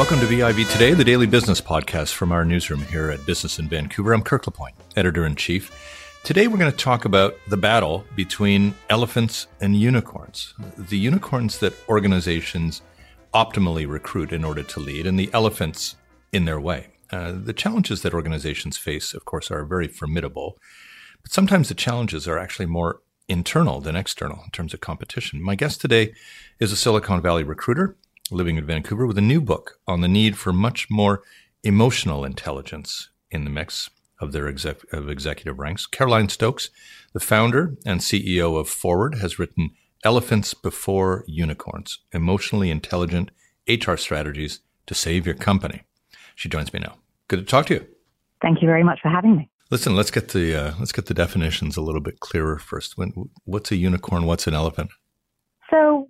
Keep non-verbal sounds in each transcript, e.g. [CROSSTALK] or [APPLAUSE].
Welcome to BIV Today, the daily business podcast from our newsroom here at Business in Vancouver. I'm Kirk LaPointe, editor in chief. Today, we're going to talk about the battle between elephants and unicorns. The unicorns that organizations optimally recruit in order to lead, and the elephants in their way. Uh, the challenges that organizations face, of course, are very formidable, but sometimes the challenges are actually more internal than external in terms of competition. My guest today is a Silicon Valley recruiter living in Vancouver with a new book on the need for much more emotional intelligence in the mix of their exec- of executive ranks. Caroline Stokes, the founder and CEO of Forward, has written Elephants Before Unicorns Emotionally Intelligent HR Strategies to Save Your Company. She joins me now. Good to talk to you. Thank you very much for having me. Listen, let's get the uh, let's get the definitions a little bit clearer first. When, what's a unicorn? What's an elephant?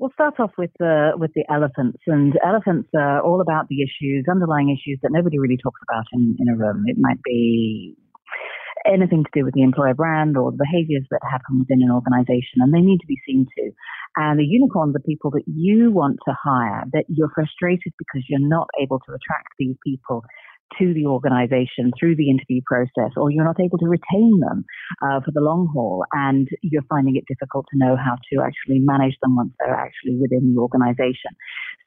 We'll start off with the with the elephants, and elephants are all about the issues, underlying issues that nobody really talks about in, in a room. It might be anything to do with the employer brand or the behaviors that happen within an organization, and they need to be seen to. And the unicorns are people that you want to hire, that you're frustrated because you're not able to attract these people to the organization through the interview process, or you're not able to retain them uh, for the long haul, and you're finding it difficult to know how to actually manage them once they're actually within the organization.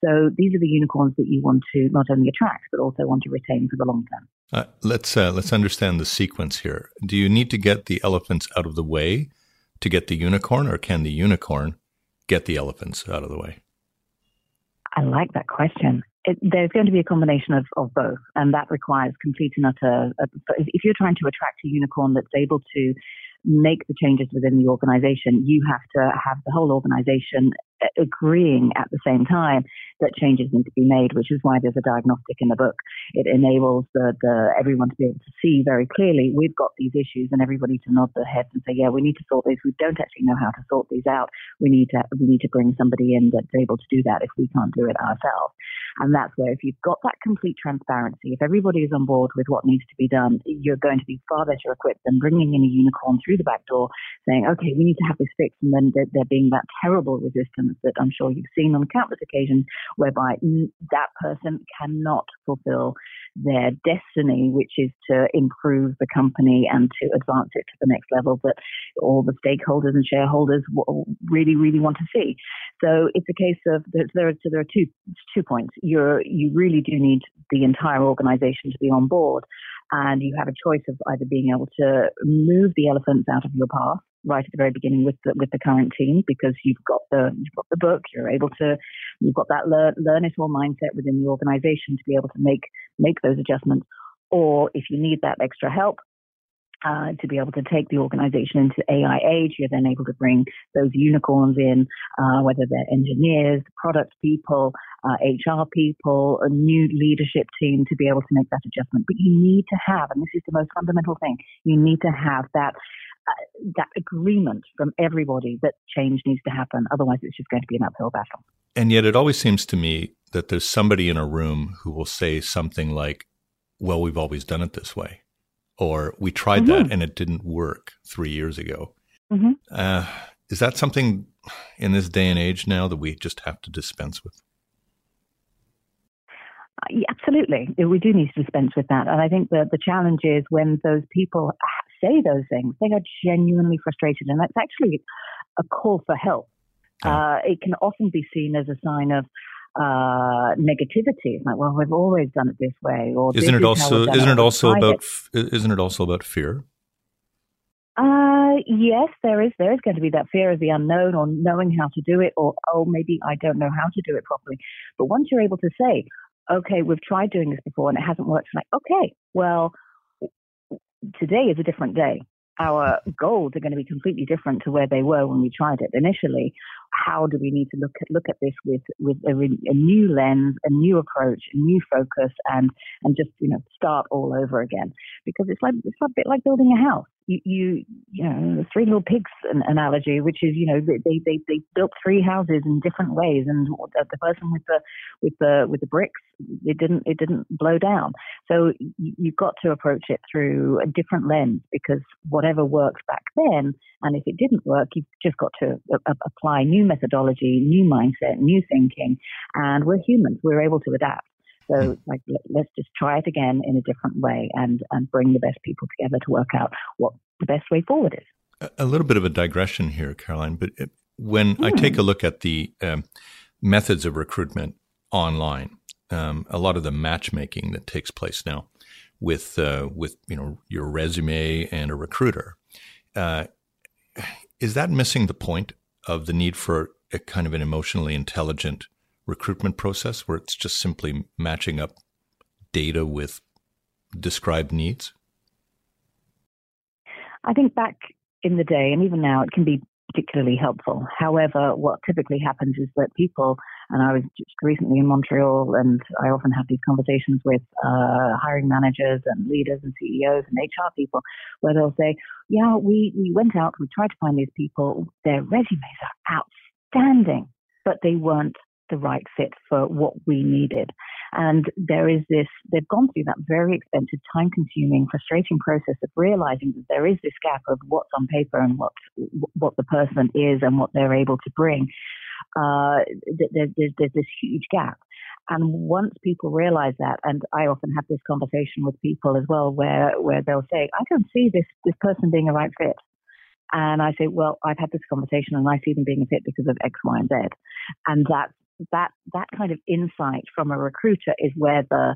So these are the unicorns that you want to not only attract but also want to retain for the long term. Uh, let's uh, let's understand the sequence here. Do you need to get the elephants out of the way to get the unicorn, or can the unicorn get the elephants out of the way? I like that question. It, there's going to be a combination of, of both, and that requires complete and utter. Uh, if you're trying to attract a unicorn that's able to make the changes within the organization, you have to have the whole organization agreeing at the same time that changes need to be made, which is why there's a diagnostic in the book. It enables the, the everyone to be able to see very clearly we've got these issues and everybody to nod their heads and say, yeah, we need to sort these. We don't actually know how to sort these out. We need to we need to bring somebody in that's able to do that if we can't do it ourselves. And that's where if you've got that complete transparency, if everybody is on board with what needs to be done, you're going to be far better equipped than bringing in a unicorn through the back door saying, okay, we need to have this fixed. And then there, there being that terrible resistance that I'm sure you've seen on countless occasions whereby that person cannot fulfill their destiny, which is to improve the company and to advance it to the next level that all the stakeholders and shareholders really, really want to see. So it's a case of there are, so there are two two points. You're you really do need the entire organization to be on board, and you have a choice of either being able to move the elephants out of your path right at the very beginning with the, with the current team because you've got the you've got the book you're able to you've got that learn, learn it all mindset within the organization to be able to make make those adjustments or if you need that extra help uh, to be able to take the organization into AI age. You're then able to bring those unicorns in, uh, whether they're engineers, product people, uh, HR people, a new leadership team to be able to make that adjustment. But you need to have, and this is the most fundamental thing, you need to have that. Uh, that agreement from everybody that change needs to happen. Otherwise, it's just going to be an uphill battle. And yet, it always seems to me that there's somebody in a room who will say something like, Well, we've always done it this way or we tried mm-hmm. that and it didn't work three years ago. Mm-hmm. Uh, is that something in this day and age now that we just have to dispense with? Uh, yeah, absolutely. We do need to dispense with that. And I think that the challenge is when those people say those things, they are genuinely frustrated. And that's actually a call for help. Uh, it can often be seen as a sign of, uh, negativity. It's like, well, we've always done it this way, or isn't it also isn't it, also about isn't it also about fear? Uh, yes, there is. There is going to be that fear of the unknown, or knowing how to do it, or oh, maybe I don't know how to do it properly. But once you're able to say, okay, we've tried doing this before and it hasn't worked, like, okay, well, today is a different day our goals are going to be completely different to where they were when we tried it initially. How do we need to look at look at this with with a, a, new lens, a new approach, a new focus, and and just you know start all over again? Because it's like it's a bit like building a house you, you, you know, the three little pigs analogy, which is, you know, they, they, they built three houses in different ways, and the person with the, with the, with the bricks, it didn't, it didn't blow down. So you've got to approach it through a different lens because whatever works back then, and if it didn't work, you've just got to uh, apply new methodology, new mindset, new thinking, and we're humans. We're able to adapt. So, mm. like, let's just try it again in a different way and, and bring the best people together to work out what the best way forward is. A little bit of a digression here, Caroline, but when mm. I take a look at the um, methods of recruitment online, um, a lot of the matchmaking that takes place now with uh, with you know your resume and a recruiter, uh, is that missing the point of the need for a kind of an emotionally intelligent recruitment process where it's just simply matching up data with described needs? I think back in the day, and even now, it can be particularly helpful. However, what typically happens is that people, and I was just recently in Montreal, and I often have these conversations with uh, hiring managers and leaders and CEOs and HR people, where they'll say, "Yeah, we we went out, we tried to find these people. Their resumes are outstanding, but they weren't the right fit for what we needed. And there is this, they've gone through that very expensive, time consuming, frustrating process of realizing that there is this gap of what's on paper and what, what the person is and what they're able to bring. Uh, there's, there's, there's this huge gap. And once people realize that, and I often have this conversation with people as well, where, where they'll say, I don't see this, this person being a right fit. And I say, well, I've had this conversation and I see them being a fit because of X, Y, and Z. And that's that that kind of insight from a recruiter is where the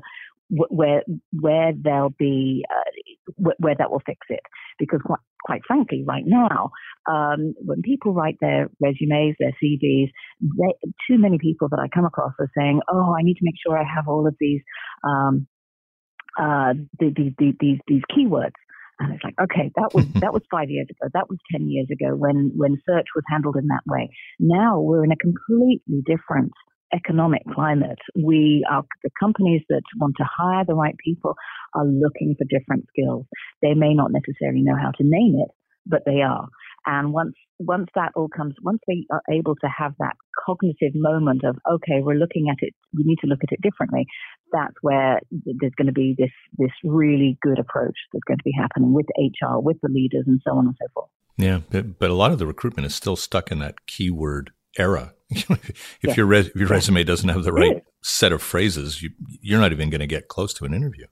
where where there'll be uh, where that will fix it because quite, quite frankly right now um, when people write their resumes their CVs they, too many people that I come across are saying oh I need to make sure I have all of these um, uh, these, these, these, these keywords and it's like, okay, that was that was [LAUGHS] five years ago. That was ten years ago when when search was handled in that way. Now we're in a completely different economic climate. We are the companies that want to hire the right people are looking for different skills. They may not necessarily know how to name it, but they are. And once once that all comes, once they are able to have that cognitive moment of okay, we're looking at it, we need to look at it differently. That's where there's going to be this this really good approach that's going to be happening with HR, with the leaders, and so on and so forth. Yeah, but, but a lot of the recruitment is still stuck in that keyword era. [LAUGHS] if yeah. your res- if your resume doesn't have the right set of phrases, you, you're not even going to get close to an interview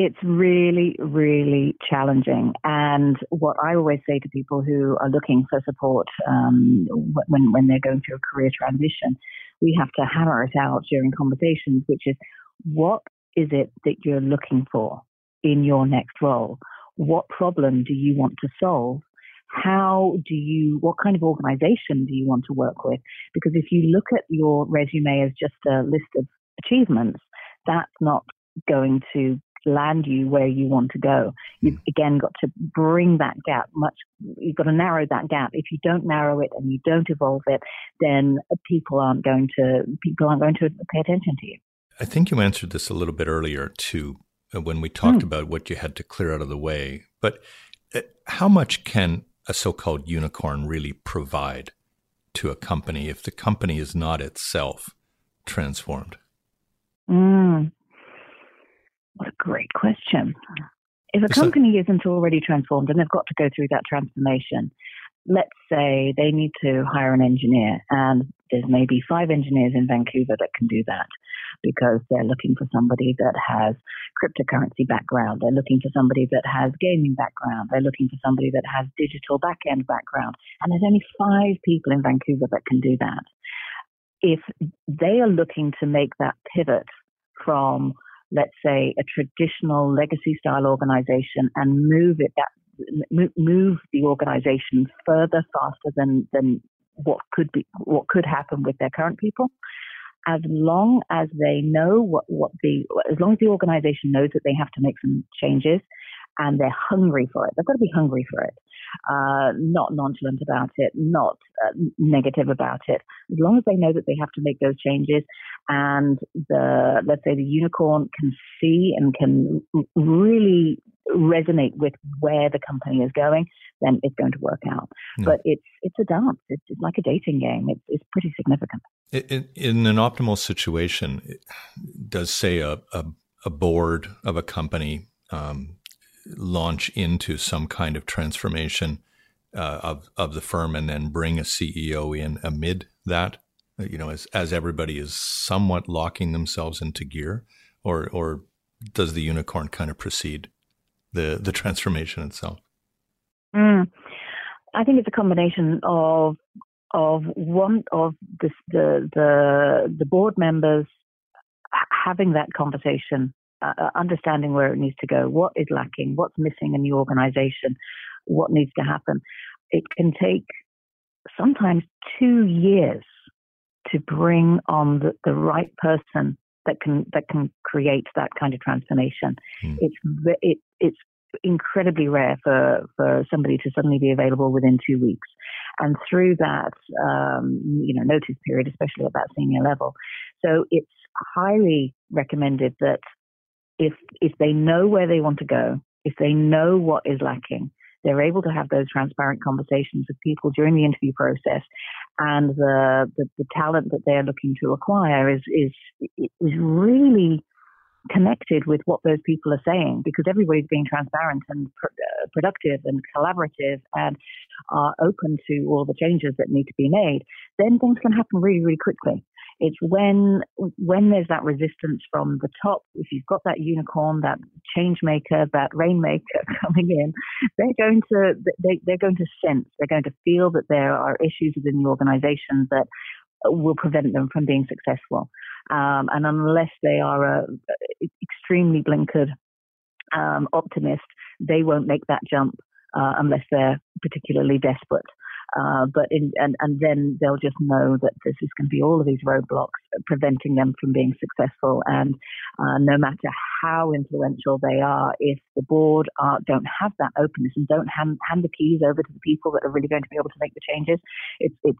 it's really, really challenging. And what I always say to people who are looking for support um, when, when they're going through a career transition, we have to hammer it out during conversations, which is what is it that you're looking for in your next role? What problem do you want to solve? How do you, what kind of organization do you want to work with? Because if you look at your resume as just a list of achievements, that's not going to land you where you want to go. You've hmm. again got to bring that gap much, you've got to narrow that gap. If you don't narrow it and you don't evolve it, then people aren't going to, people aren't going to pay attention to you. I think you answered this a little bit earlier too, when we talked mm. about what you had to clear out of the way. But uh, how much can a so called unicorn really provide to a company if the company is not itself transformed? Mm. What a great question. If a company isn't already transformed and they've got to go through that transformation, let's say they need to hire an engineer and there's maybe five engineers in Vancouver that can do that because they're looking for somebody that has cryptocurrency background. They're looking for somebody that has gaming background. They're looking for somebody that has digital backend background. And there's only five people in Vancouver that can do that. If they are looking to make that pivot from let's say, a traditional legacy style organization and move it that move the organization further faster than than what could be what could happen with their current people. As long as they know what, what the as long as the organization knows that they have to make some changes and they're hungry for it they've got to be hungry for it uh, not nonchalant about it, not uh, negative about it. As long as they know that they have to make those changes, and the let's say the unicorn can see and can really resonate with where the company is going, then it's going to work out. Yeah. But it's it's a dance. It's, it's, like a dating game. It's, it's pretty significant. In, in an optimal situation, does say a, a, a board of a company um, launch into some kind of transformation uh, of of the firm and then bring a CEO in amid that you know, as, as everybody is somewhat locking themselves into gear? Or, or does the unicorn kind of precede the, the transformation itself? Mm. I think it's a combination of of one of the the the, the board members having that conversation, uh, understanding where it needs to go, what is lacking, what's missing in the organization, what needs to happen. It can take sometimes two years to bring on the, the right person that can that can create that kind of transformation. Mm. It's it, it's incredibly rare for, for somebody to suddenly be available within two weeks. And through that, um, you know, notice period, especially at that senior level. So it's highly recommended that if, if they know where they want to go, if they know what is lacking, they're able to have those transparent conversations with people during the interview process and the, the, the talent that they're looking to acquire is, is, is really connected with what those people are saying because everybody's being transparent and pr- uh, productive and collaborative and are open to all the changes that need to be made, then things can happen really, really quickly. It's when when there's that resistance from the top. If you've got that unicorn, that change maker, that rainmaker [LAUGHS] coming in, they're going to they, they're going to sense, they're going to feel that there are issues within the organisation that will prevent them from being successful. Um, and unless they are a extremely blinkered um, optimist, they won't make that jump uh, unless they're particularly desperate. Uh, but in, and, and then they'll just know that this is going to be all of these roadblocks preventing them from being successful. And uh, no matter how influential they are, if the board are, don't have that openness and don't hand, hand the keys over to the people that are really going to be able to make the changes, it's, it's,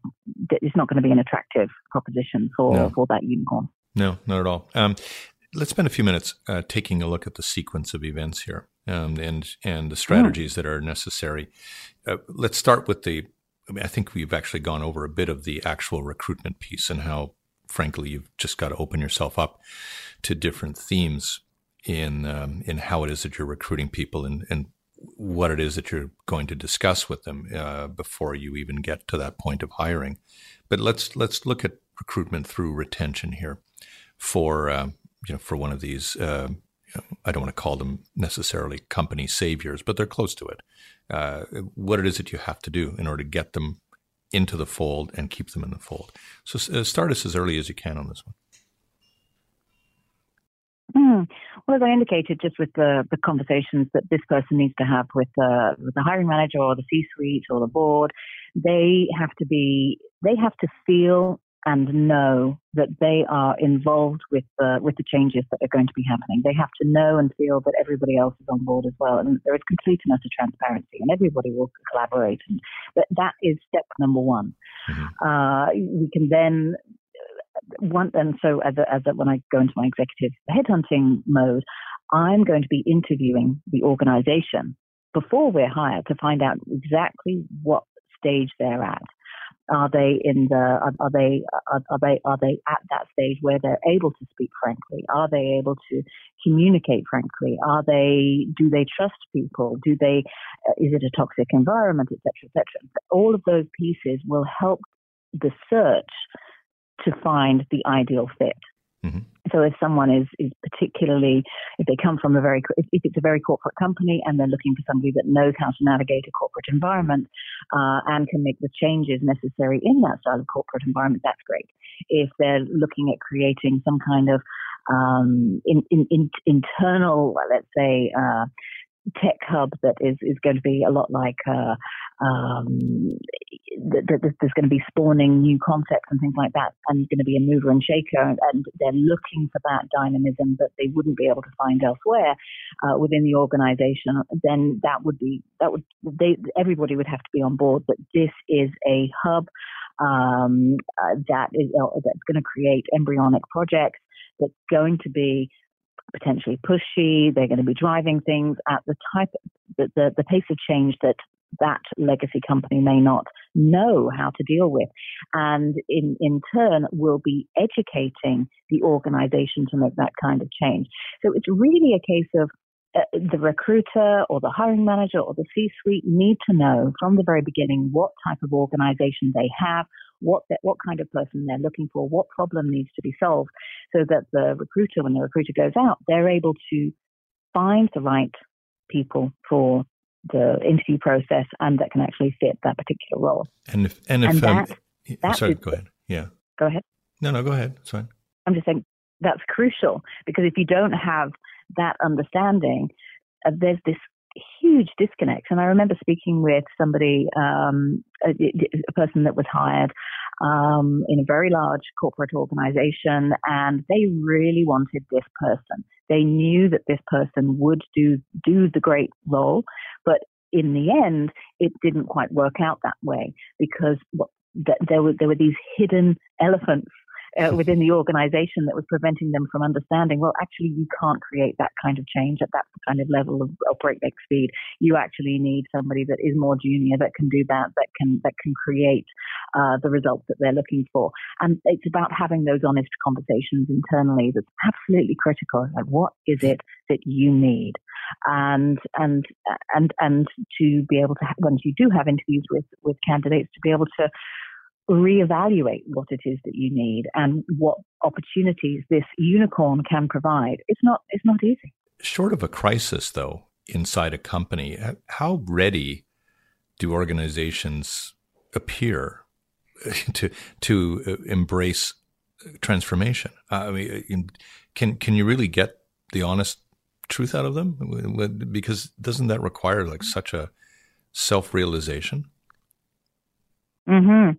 it's not going to be an attractive proposition for, no. for that unicorn. No, not at all. Um, let's spend a few minutes uh, taking a look at the sequence of events here um, and and the strategies mm. that are necessary. Uh, let's start with the I mean, I think we've actually gone over a bit of the actual recruitment piece and how, frankly, you've just got to open yourself up to different themes in um, in how it is that you're recruiting people and, and what it is that you're going to discuss with them uh, before you even get to that point of hiring. But let's let's look at recruitment through retention here for uh, you know for one of these. Uh, I don't want to call them necessarily company saviors, but they're close to it uh, what it is that you have to do in order to get them into the fold and keep them in the fold. So uh, start us as early as you can on this one. Mm. Well, as I indicated, just with the, the conversations that this person needs to have with, uh, with the hiring manager or the C-suite or the board, they have to be, they have to feel and know that they are involved with the with the changes that are going to be happening. They have to know and feel that everybody else is on board as well, and there is complete and utter transparency, and everybody will collaborate. And that that is step number one. Mm-hmm. Uh, we can then one and so as a, as a, when I go into my executive headhunting mode, I'm going to be interviewing the organization before we're hired to find out exactly what stage they're at. Are they in the? Are, are they? Are, are, they? Are they at that stage where they're able to speak frankly? Are they able to communicate frankly? Are they? Do they trust people? Do they? Uh, is it a toxic environment, etc., etc. All of those pieces will help the search to find the ideal fit. Mm-hmm. So if someone is, is particularly, if they come from a very, if, it's a very corporate company and they're looking for somebody that knows how to navigate a corporate environment uh, and can make the changes necessary in that style of corporate environment, that's great. If they're looking at creating some kind of um, in, in, in, internal, let's say, uh, tech hub that is, is going to be a lot like uh, um, th- th- there's going to be spawning new concepts and things like that, and going to be a mover and shaker, and, and, they're looking for that dynamism that they wouldn't be able to find elsewhere uh, within the organization. Then that would be that would they everybody would have to be on board that this is a hub um, uh, that is uh, that's going to create embryonic projects that's going to be potentially pushy. They're going to be driving things at the type, the, the, the pace of change that that legacy company may not know how to deal with. And in, in turn, will be educating the organization to make that kind of change. So it's really a case of uh, the recruiter or the hiring manager or the C suite need to know from the very beginning what type of organization they have, what that, what kind of person they're looking for, what problem needs to be solved, so that the recruiter, when the recruiter goes out, they're able to find the right people for the interview process and that can actually fit that particular role. And if and if and um, that, sorry, go ahead. Yeah. Go ahead. No, no, go ahead. It's fine. I'm just saying that's crucial because if you don't have that understanding, uh, there's this huge disconnect. And I remember speaking with somebody, um, a, a, person that was hired um, in a very large corporate organization, and they really wanted this person. They knew that this person would do do the great role, but in the end, it didn't quite work out that way because what, there were there were these hidden elephants uh, within the organization that was preventing them from understanding, well, actually, you can't create that kind of change at that kind of level of, of breakneck speed. You actually need somebody that is more junior that can do that, that can that can create uh, the results that they're looking for. And it's about having those honest conversations internally. That's absolutely critical. Like, what is it that you need? And and and and to be able to once you do have interviews with with candidates to be able to reevaluate what it is that you need and what opportunities this unicorn can provide. It's not it's not easy. Short of a crisis though inside a company, how ready do organizations appear [LAUGHS] to to uh, embrace uh, transformation? I mean, uh, can can you really get the honest truth out of them? Because doesn't that require like such a self realization? Mm-hmm.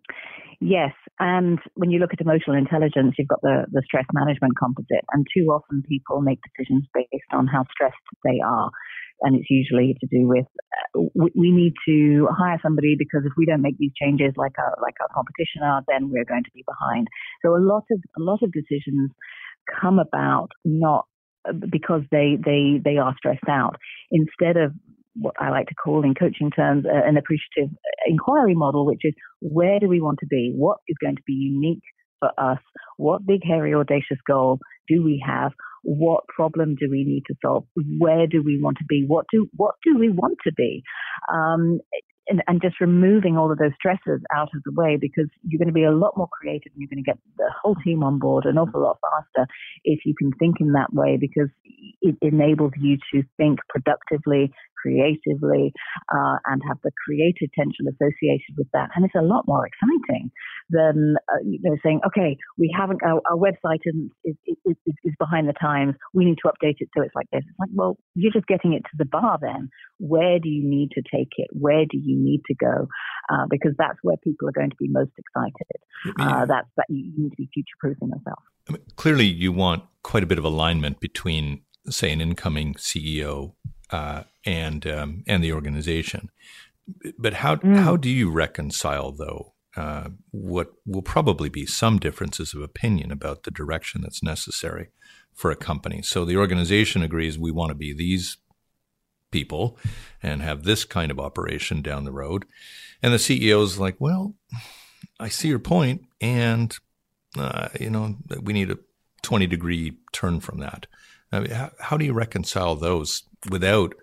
Yes, and when you look at emotional intelligence, you've got the, the stress management composite, and too often people make decisions based on how stressed they are. And it's usually to do with uh, we, we need to hire somebody because if we don't make these changes like our like our competition are, then we're going to be behind. So a lot of a lot of decisions come about not uh, because they they they are stressed out instead of what I like to call in coaching terms uh, an appreciative inquiry model, which is where do we want to be? What is going to be unique for us? What big, hairy, audacious goal do we have? What problem do we need to solve? Where do we want to be? What do what do we want to be? Um, and, and, just removing all of those stresses out of the way because you're going to be a lot more creative and you're going to get the whole team on board an awful lot faster if you can think in that way because it enables you to think productively, creatively, uh, and have the creative tension associated with that. And it's a lot more exciting than uh, you know saying, okay, we haven't our, our website is, is, is, is behind the times. We need to update it so it's like this. It's like, well, you're just getting it to the bar. Then where do you need to take it? Where do you need to go? Uh, because that's where people are going to be most excited. Uh, that's that you need to be future proofing yourself. I mean, clearly, you want quite a bit of alignment between, say, an incoming CEO uh, and um, and the organization. But how mm. how do you reconcile though uh, what will probably be some differences of opinion about the direction that's necessary for a company? So the organization agrees we want to be these people and have this kind of operation down the road, and the CEO is like, well, I see your point, and uh, you know we need a twenty degree turn from that. I mean, how, how do you reconcile those without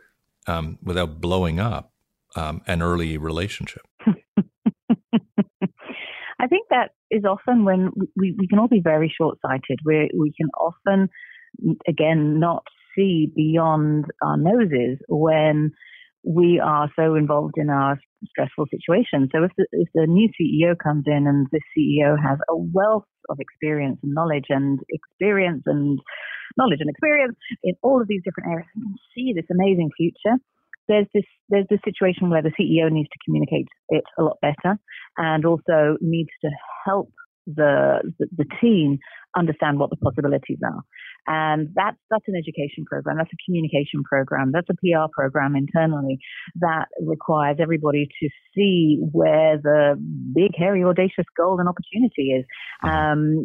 um, without blowing up um, an early relationship? [LAUGHS] I think that is often when we, we can all be very short sighted. We we can often, again, not see beyond our noses when we are so involved in our stressful situation. So if the, if the new CEO comes in and this CEO has a wealth of experience and knowledge and experience and knowledge and experience in all of these different areas and see this amazing future. There's this there's this situation where the CEO needs to communicate it a lot better and also needs to help the, the, the team understand what the possibilities are. And that's, that's an education program. That's a communication program. That's a PR program internally that requires everybody to see where the big, hairy, audacious goal and opportunity is, mm-hmm. um,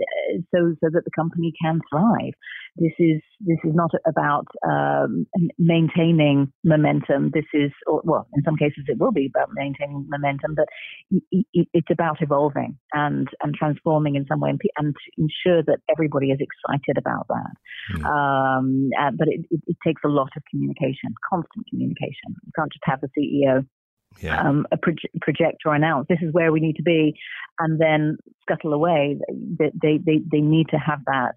so, so that the company can thrive. This is, this is not about, um, maintaining momentum. This is, or, well, in some cases it will be about maintaining momentum, but it's about evolving and, and transforming in some way and, and to ensure that everybody is excited about that. Mm. Um, uh, but it, it, it, takes a lot of communication, constant communication. You can't just have the CEO yeah. um, project or announce this is where we need to be, and then scuttle away. They they they, they need to have that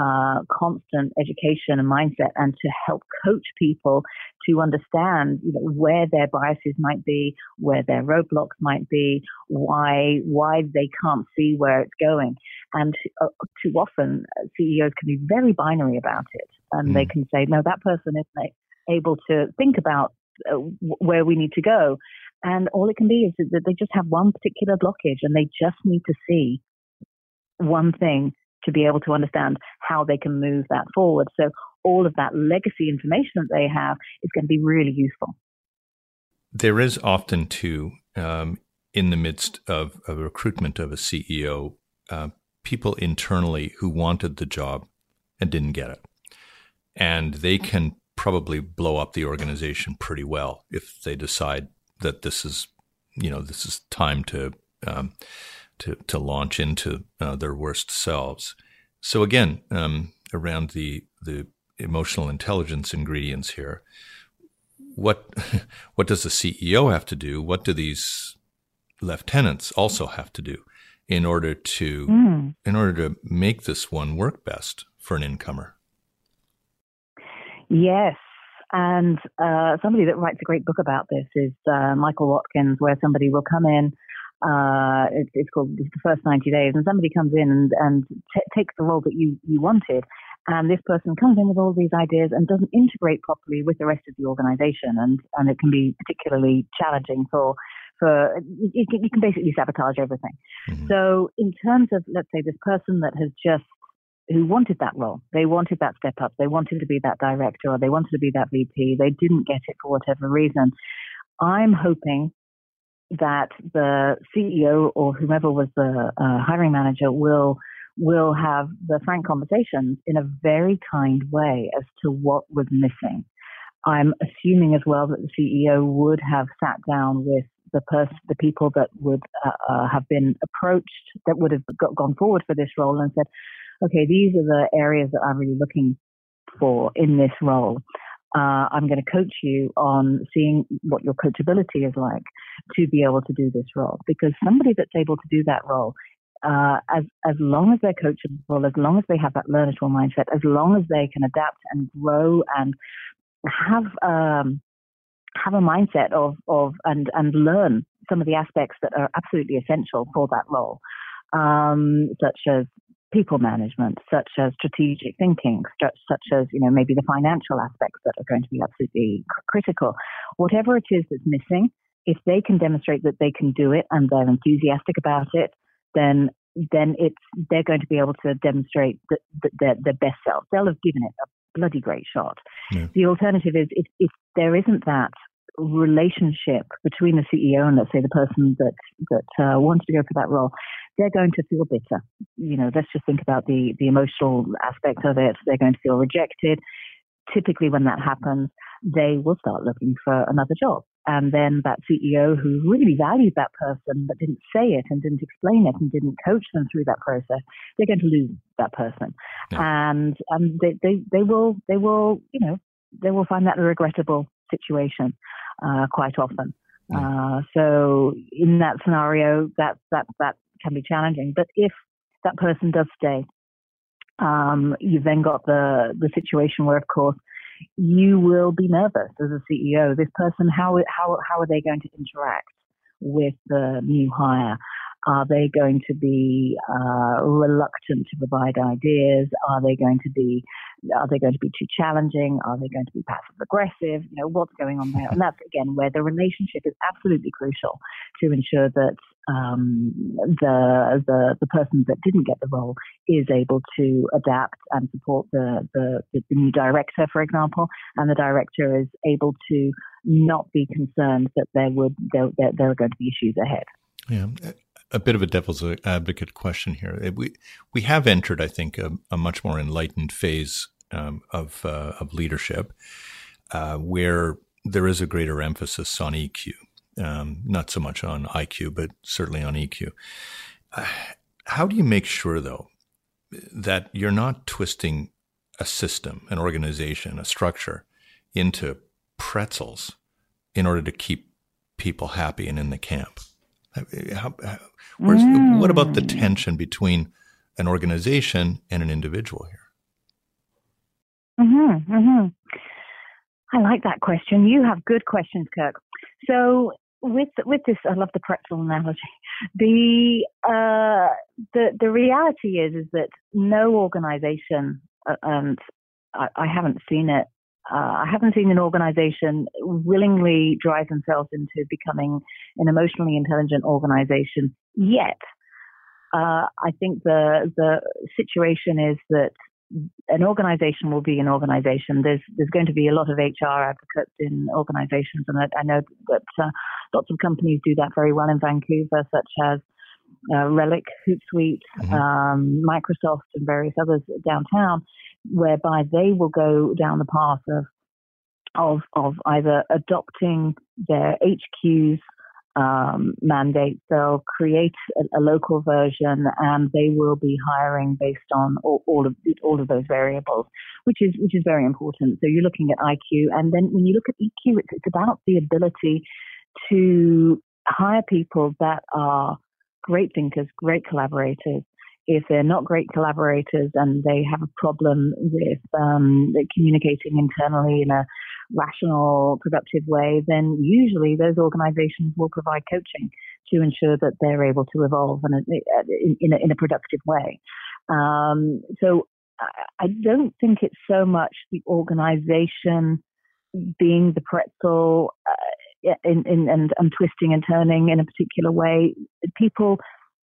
uh, constant education and mindset, and to help coach people to understand you know where their biases might be, where their roadblocks might be, why why they can't see where it's going, and uh, too often uh, CEOs can be very binary about it, and mm. they can say no that person isn't able to think about uh, where we need to go. And all it can be is that they just have one particular blockage and they just need to see one thing to be able to understand how they can move that forward. So all of that legacy information that they have is going to be really useful. There is often, too, um, in the midst of a recruitment of a CEO, uh, people internally who wanted the job and didn't get it. And they can probably blow up the organization pretty well if they decide that this is, you know, this is time to um, to to launch into uh, their worst selves. So again, um, around the the emotional intelligence ingredients here, what [LAUGHS] what does the CEO have to do? What do these lieutenants also have to do in order to mm. in order to make this one work best for an incomer? Yes. And uh, somebody that writes a great book about this is uh, Michael Watkins, where somebody will come in. Uh, it, it's called the first 90 days, and somebody comes in and, and t- takes the role that you, you wanted. And this person comes in with all these ideas and doesn't integrate properly with the rest of the organization. And, and it can be particularly challenging for, for you can, you can basically sabotage everything. Mm-hmm. So, in terms of, let's say, this person that has just who wanted that role. They wanted that step up. They wanted to be that director or they wanted to be that VP. They didn't get it for whatever reason. I'm hoping that the CEO or whomever was the uh, hiring manager will will have the frank conversations in a very kind way as to what was missing. I'm assuming as well that the CEO would have sat down with the person, the people that would uh, uh, have been approached, that would have got, gone forward for this role, and said, okay, these are the areas that I'm really looking for in this role. Uh, I'm going to coach you on seeing what your coachability is like to be able to do this role. Because somebody that's able to do that role, uh, as as long as they're coachable, as long as they have that learnable mindset, as long as they can adapt and grow and have um, have a mindset of of and and learn some of the aspects that are absolutely essential for that role, um, such as people management, such as strategic thinking, such as, you know, maybe the financial aspects that are going to be absolutely critical. Whatever it is that's missing, if they can demonstrate that they can do it and they're enthusiastic about it, then then it's they're going to be able to demonstrate that, that their, their best self. They'll have given it a bloody great shot. Yeah. The alternative is if, if there isn't that relationship between the CEO and let's say the person that that uh, wants to go for that role, they're going to feel bitter. You know, let's just think about the the emotional aspect of it. They're going to feel rejected. Typically, when that happens, they will start looking for another job. And then that CEO who really valued that person but didn't say it and didn't explain it and didn't coach them through that process, they're going to lose that person. Yeah. And and they, they, they will they will, you know, they will find that a regrettable situation uh, quite often. Uh, so in that scenario, that that that can be challenging. But if that person does stay, um, you've then got the the situation where, of course, you will be nervous as a CEO. This person, how how how are they going to interact with the new hire? Are they going to be uh, reluctant to provide ideas? Are they going to be are they going to be too challenging? Are they going to be passive aggressive? You know what's going on there, and that's again where the relationship is absolutely crucial to ensure that um, the the the person that didn't get the role is able to adapt and support the, the the new director, for example, and the director is able to not be concerned that there would there, there, there are going to be issues ahead. Yeah a bit of a devil's advocate question here. We we have entered, I think, a, a much more enlightened phase um, of uh, of leadership, uh, where there is a greater emphasis on EQ, um, not so much on IQ, but certainly on EQ. Uh, how do you make sure, though, that you're not twisting a system, an organization, a structure into pretzels in order to keep people happy and in the camp? How, how, mm. What about the tension between an organization and an individual here? Mm-hmm, mm-hmm. I like that question. You have good questions, Kirk. So with with this, I love the pretzel analogy. The uh, the the reality is is that no organization, uh, and I, I haven't seen it. Uh, I haven't seen an organization willingly drive themselves into becoming an emotionally intelligent organization yet. Uh, I think the the situation is that an organization will be an organization. There's there's going to be a lot of HR advocates in organizations, and I, I know that uh, lots of companies do that very well in Vancouver, such as uh, Relic, Hootsuite, mm-hmm. um, Microsoft, and various others downtown, whereby they will go down the path of of of either adopting their HQs um, mandate. They'll create a, a, local version, and they will be hiring based on all, all, of all of those variables, which is which is very important. So you're looking at IQ, and then when you look at EQ, it's, it's about the ability to hire people that are great thinkers, great collaborators, if they're not great collaborators and they have a problem with um, communicating internally in a rational, productive way, then usually those organizations will provide coaching to ensure that they're able to evolve in a, in a, in a productive way. Um, so I don't think it's so much the organization being the pretzel uh, in, in, and, and twisting and turning in a particular way. People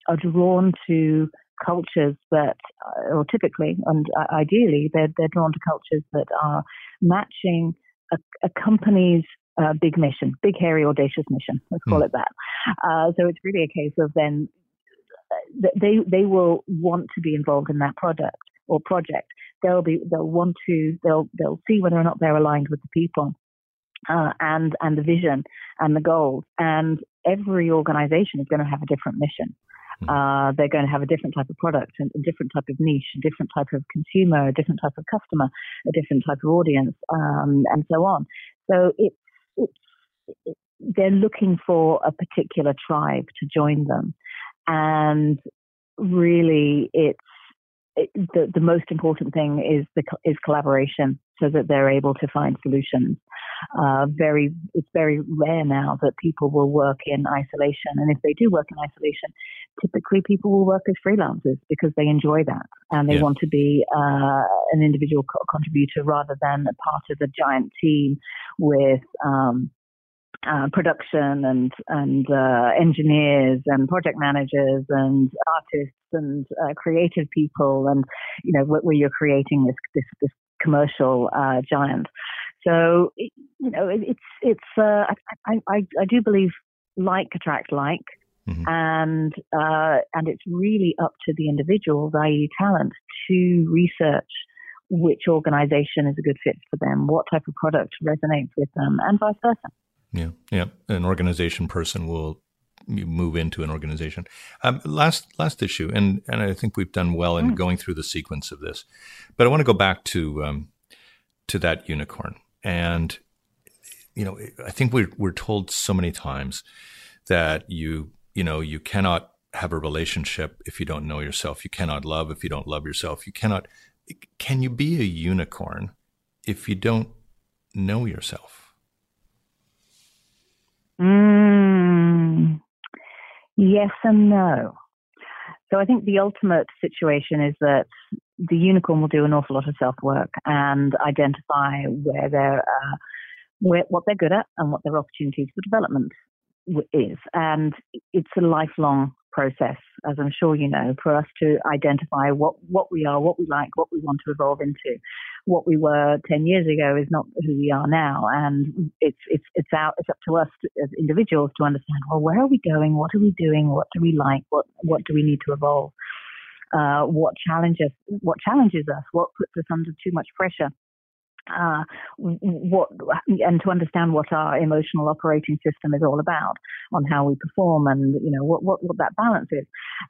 are drawn to cultures that, uh, or typically and ideally, they're, they're drawn to cultures that are matching a, a company's uh, big mission, big, hairy, audacious mission. Let's call mm. it that. Uh, so it's really a case of then uh, they they will want to be involved in that product or project. They'll be they'll want to they'll they'll see whether or not they're aligned with the people. Uh, and and the vision and the goals. And every organization is going to have a different mission. Hmm. Uh, they're going to have a different type of product and a different type of niche, a different type of consumer, a different type of customer, a different type of audience, um, and so on. So it's, it's, they're looking for a particular tribe to join them. And really, it's the, the most important thing is the, is collaboration so that they're able to find solutions. Uh, very, it's very rare now that people will work in isolation. And if they do work in isolation, typically people will work as freelancers because they enjoy that and they yeah. want to be uh, an individual co- contributor rather than a part of a giant team with, um, uh, production and and uh, engineers and project managers and artists and uh, creative people and you know where, you're creating this this, this commercial uh, giant. So you know it, it's it's uh, I, I I do believe like attract like. Mm-hmm. And uh, and it's really up to the individual, i.e., talent, to research which organization is a good fit for them, what type of product resonates with them, and vice versa. Yeah, yeah. An organization person will move into an organization. Um, last last issue, and and I think we've done well in mm. going through the sequence of this, but I want to go back to um, to that unicorn, and you know, I think we're we're told so many times that you you know you cannot have a relationship if you don't know yourself. You cannot love if you don't love yourself. You cannot. Can you be a unicorn if you don't know yourself? Mm, yes and no. So I think the ultimate situation is that the unicorn will do an awful lot of self work and identify where they're, uh, where, what they're good at and what their opportunities for development is. And it's a lifelong process, as I'm sure you know, for us to identify what, what we are, what we like, what we want to evolve into. What we were 10 years ago is not who we are now. And it's, it's, it's out, it's up to us to, as individuals to understand, well, where are we going? What are we doing? What do we like? What, what do we need to evolve? Uh, what challenges, what challenges us? What puts us under too much pressure? Uh, what and to understand what our emotional operating system is all about on how we perform and you know what, what, what that balance is.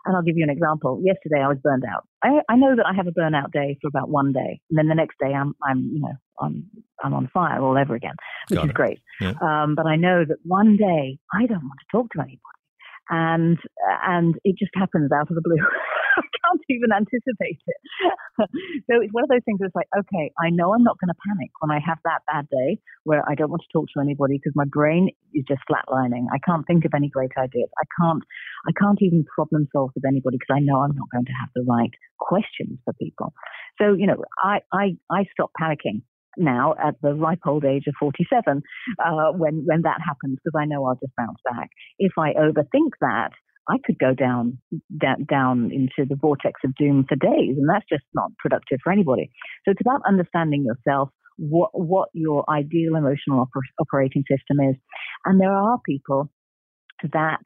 And I'll give you an example. Yesterday I was burned out. I, I know that I have a burnout day for about one day, and then the next day I'm I'm you know I'm I'm on fire all over again, which Got is it. great. Yeah. Um, but I know that one day I don't want to talk to anybody, and and it just happens out of the blue. [LAUGHS] I [LAUGHS] can't even anticipate it. [LAUGHS] so it's one of those things that's like, okay, I know I'm not going to panic when I have that bad day where I don't want to talk to anybody because my brain is just flatlining. I can't think of any great ideas. I can't, I can't even problem solve with anybody because I know I'm not going to have the right questions for people. So, you know, I, I, I stop panicking now at the ripe old age of 47 uh, when when that happens because I know I'll just bounce back. If I overthink that, I could go down, down down into the vortex of doom for days, and that's just not productive for anybody. So it's about understanding yourself, what what your ideal emotional oper- operating system is, and there are people that.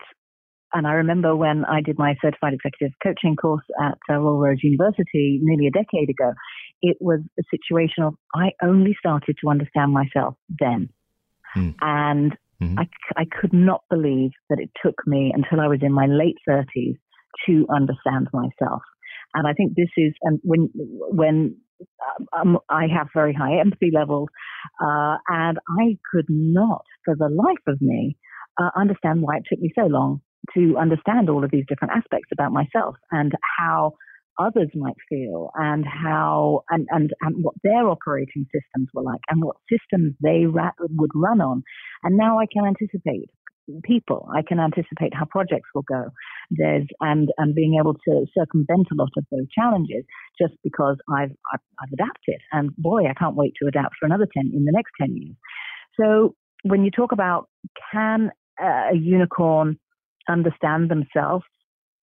And I remember when I did my certified executive coaching course at uh, Royal Roads University nearly a decade ago, it was a situation of I only started to understand myself then. Hmm. And Mm-hmm. I, I could not believe that it took me until I was in my late 30s to understand myself. And I think this is, and when, when um, I have very high empathy levels, uh, and I could not, for the life of me, uh, understand why it took me so long to understand all of these different aspects about myself and how others might feel and how and, and, and what their operating systems were like and what systems they ra- would run on. And now I can anticipate people. I can anticipate how projects will go. There's and and being able to circumvent a lot of those challenges just because I've I've, I've adapted. And boy, I can't wait to adapt for another ten in the next ten years. So when you talk about can a unicorn understand themselves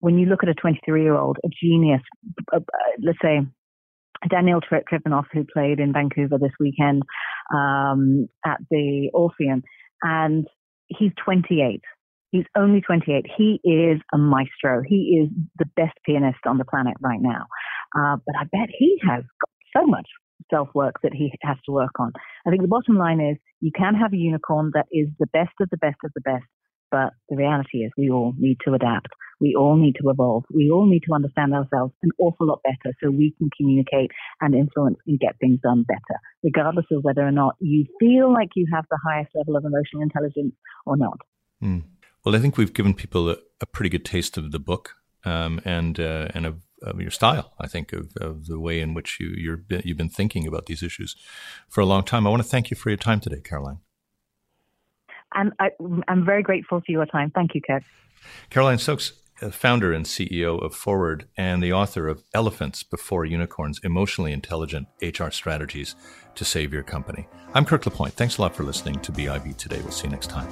when you look at a 23 year old, a genius, uh, uh, let's say Daniel Trifonov, who played in Vancouver this weekend um, at the Orpheum, and he's 28. He's only 28. He is a maestro. He is the best pianist on the planet right now. Uh, but I bet he has got so much self work that he has to work on. I think the bottom line is you can have a unicorn that is the best of the best of the best, but the reality is we all need to adapt. We all need to evolve. We all need to understand ourselves an awful lot better so we can communicate and influence and get things done better, regardless of whether or not you feel like you have the highest level of emotional intelligence or not. Mm. Well, I think we've given people a, a pretty good taste of the book um, and uh, and of, of, your style. I think of, of the way in which you you're you've been thinking about these issues for a long time. I want to thank you for your time today, Caroline. And I, am very grateful for your time. Thank you, Kev. Caroline Stokes, founder and CEO of Forward and the author of Elephants Before Unicorns Emotionally Intelligent HR Strategies to Save Your Company. I'm Kirk LaPointe. Thanks a lot for listening to BIV today. We'll see you next time.